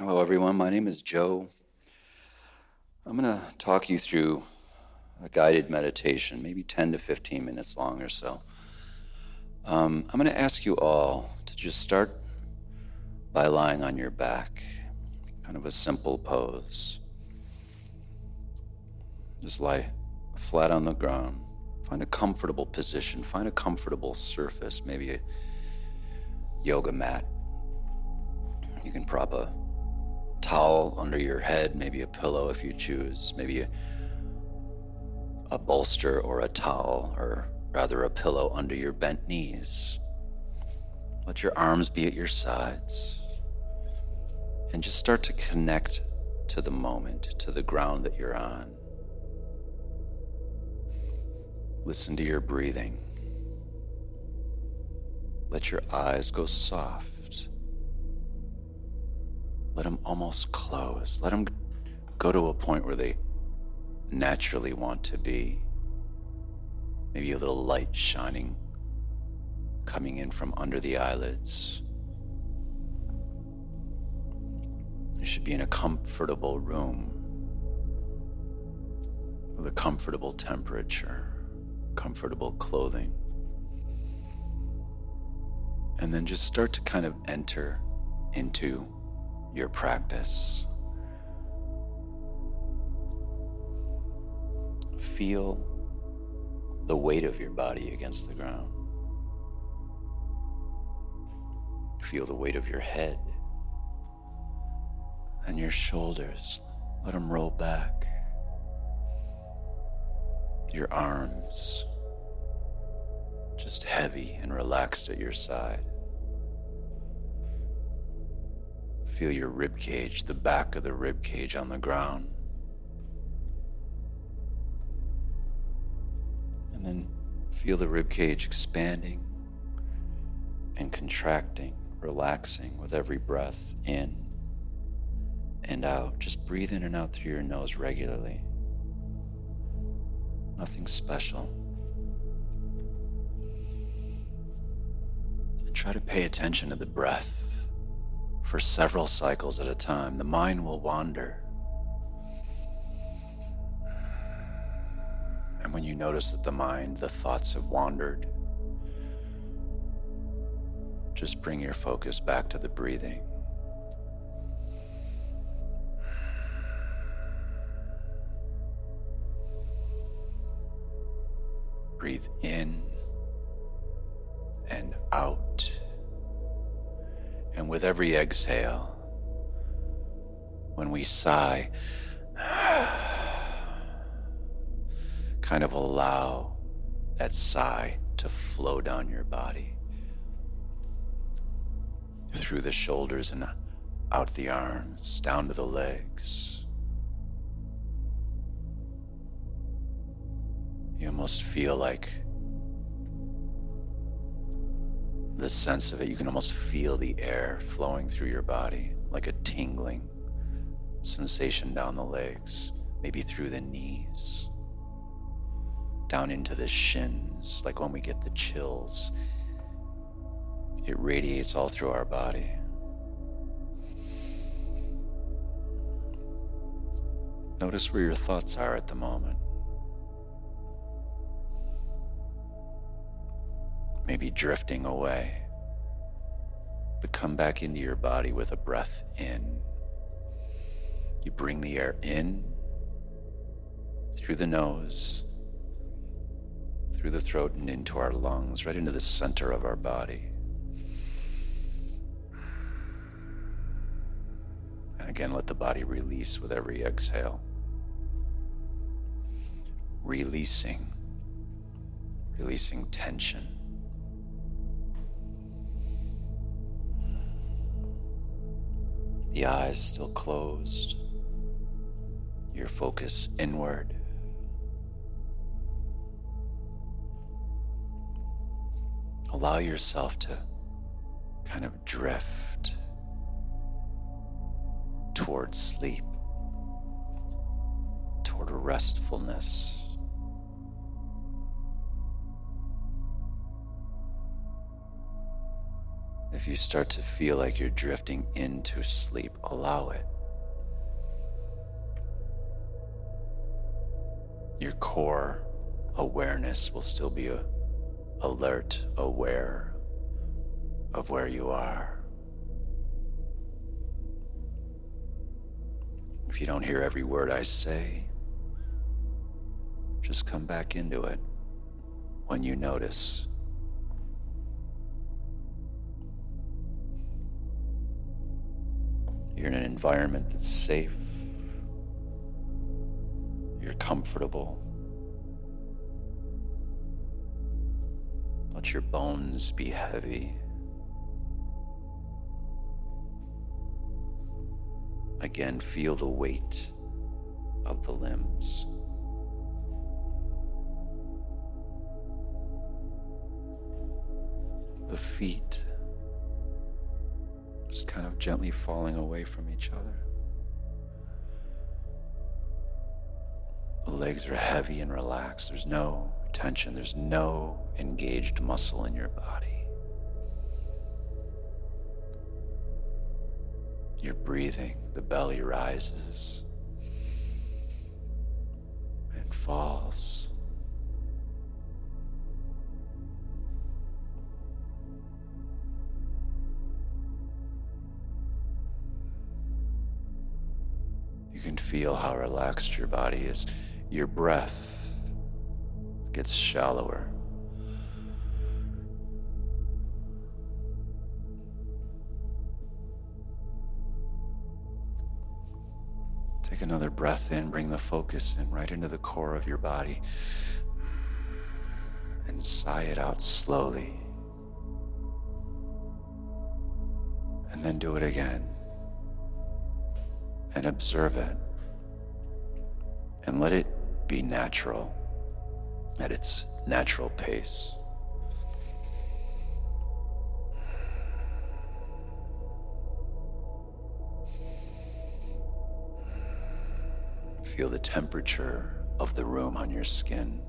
Hello, everyone. My name is Joe. I'm going to talk you through a guided meditation, maybe 10 to 15 minutes long or so. Um, I'm going to ask you all to just start by lying on your back, kind of a simple pose. Just lie flat on the ground. Find a comfortable position. Find a comfortable surface, maybe a yoga mat. You can prop a towel under your head, maybe a pillow if you choose, maybe a, a bolster or a towel, or rather a pillow under your bent knees. Let your arms be at your sides. And just start to connect to the moment, to the ground that you're on. Listen to your breathing. Let your eyes go soft. Let them almost close. Let them go to a point where they naturally want to be. Maybe a little light shining, coming in from under the eyelids. You should be in a comfortable room with a comfortable temperature, comfortable clothing. And then just start to kind of enter into your practice. Feel the weight of your body against the ground. Feel the weight of your head and your shoulders. Let them roll back. Your arms just heavy and relaxed at your side. Feel your rib cage, the back of the rib cage on the ground. And then feel the rib cage expanding and contracting, relaxing with every breath in and out. Just breathe in and out through your nose regularly. Nothing special. And try to pay attention to the breath for several cycles at a time. The mind will wander. And when you notice that the mind, the thoughts have wandered, just bring your focus back to the breathing. Breathe in And with every exhale, when we sigh, kind of allow that sigh to flow down your body through the shoulders and out the arms, down to the legs. You almost feel like the sense of it. You can almost feel the air flowing through your body, like a tingling sensation down the legs, maybe through the knees, down into the shins, like when we get the chills. It radiates all through our body. Notice where your thoughts are at the moment. Maybe drifting away. But come back into your body with a breath in. You bring the air in through the nose, through the throat, and into our lungs, right into the center of our body. And again, let the body release with every exhale. Releasing, releasing tension. The eyes still closed, your focus inward. Allow yourself to kind of drift toward sleep, toward restfulness. You start to feel like you're drifting into sleep, allow it. Your core awareness will still be alert, aware of where you are. If you don't hear every word I say, just come back into it when you notice. You're in an environment that's safe. You're comfortable. Let your bones be heavy. Again, feel the weight of the limbs. The feet just kind of gently falling away from each other. The legs are heavy and relaxed. There's no tension, there's no engaged muscle in your body. You're breathing, the belly rises and falls. Feel how relaxed your body is. Your breath gets shallower. Take another breath in, bring the focus in right into the core of your body, and sigh it out slowly. And then do it again and observe it. And let it be natural at its natural pace. Feel the temperature of the room on your skin.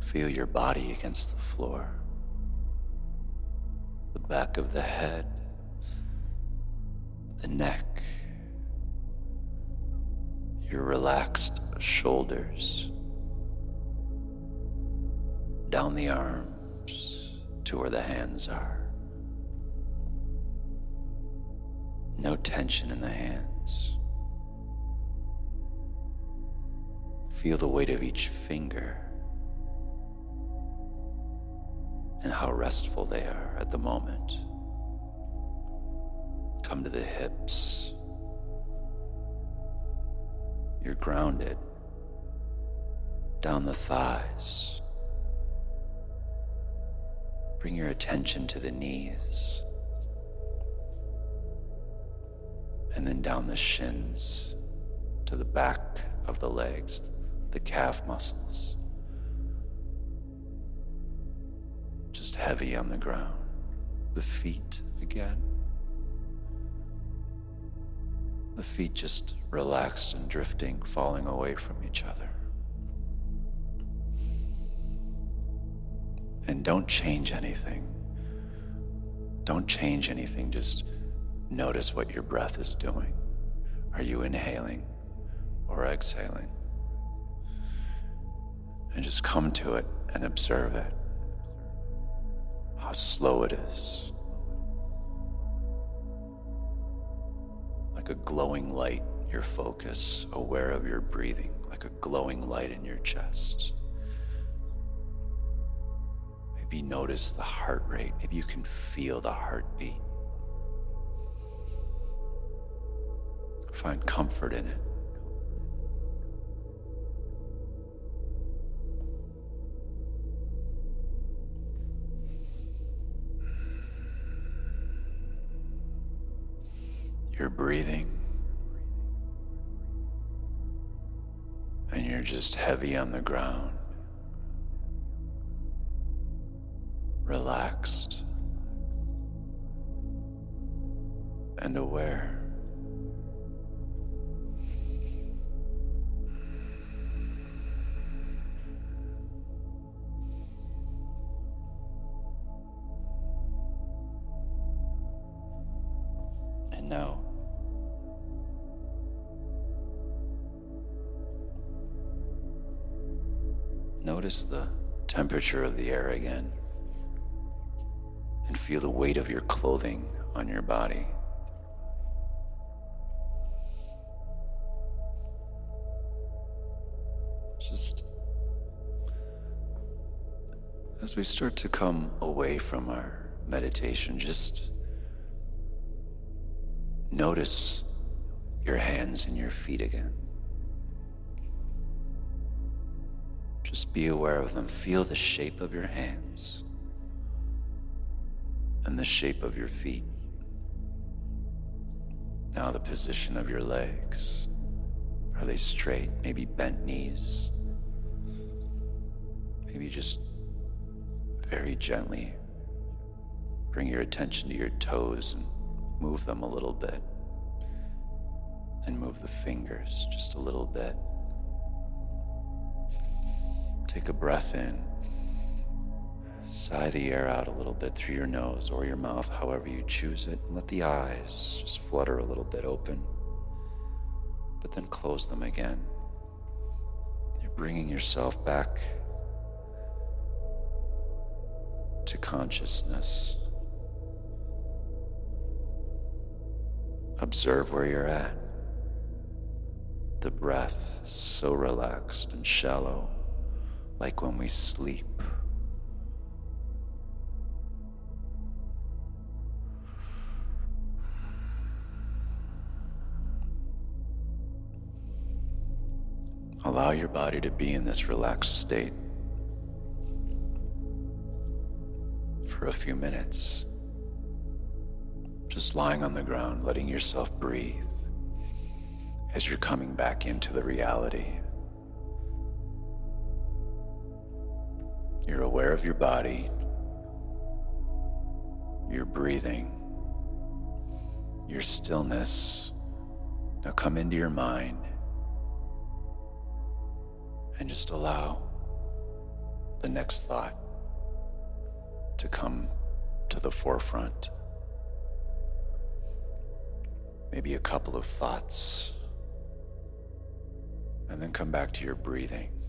Feel your body against the floor the back of the head, the neck, your relaxed shoulders, down the arms to where the hands are. No tension in the hands. Feel the weight of each finger. and how restful they are at the moment. Come to the hips. You're grounded. Down the thighs. Bring your attention to the knees. And then down the shins to the back of the legs, the calf muscles. just heavy on the ground. The feet again. The feet just relaxed and drifting, falling away from each other. And don't change anything. Don't change anything. Just notice what your breath is doing. Are you inhaling or exhaling? And just come to it and observe it how slow it is. Like a glowing light, your focus, aware of your breathing, like a glowing light in your chest. Maybe notice the heart rate. Maybe you can feel the heartbeat. Find comfort in it. You're breathing. And you're just heavy on the ground, relaxed, and aware. Now, notice the temperature of the air again and feel the weight of your clothing on your body. Just as we start to come away from our meditation, just notice your hands and your feet again. Just be aware of them. Feel the shape of your hands and the shape of your feet. Now, the position of your legs. Are they straight? Maybe bent knees? Maybe just very gently bring your attention to your toes and move them a little bit. And move the fingers just a little bit. Take a breath in. Sigh the air out a little bit through your nose or your mouth, however you choose it. And let the eyes just flutter a little bit open. But then close them again. You're bringing yourself back to consciousness. Observe where you're at. The breath so relaxed and shallow, like when we sleep. Allow your body to be in this relaxed state. for a few minutes. Just lying on the ground, letting yourself breathe as you're coming back into the reality. You're aware of your body, your breathing, your stillness. Now come into your mind and just allow the next thought to come to the forefront. Maybe a couple of thoughts. And then come back to your breathing.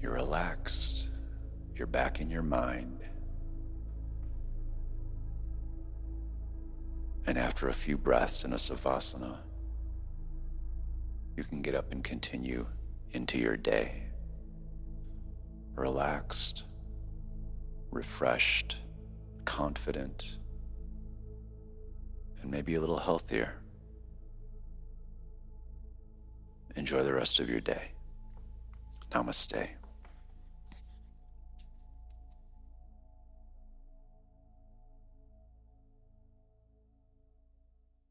You're relaxed. You're back in your mind. And after a few breaths in a savasana, you can get up and continue into your day. Relaxed refreshed, confident, and maybe a little healthier. Enjoy the rest of your day. Namaste.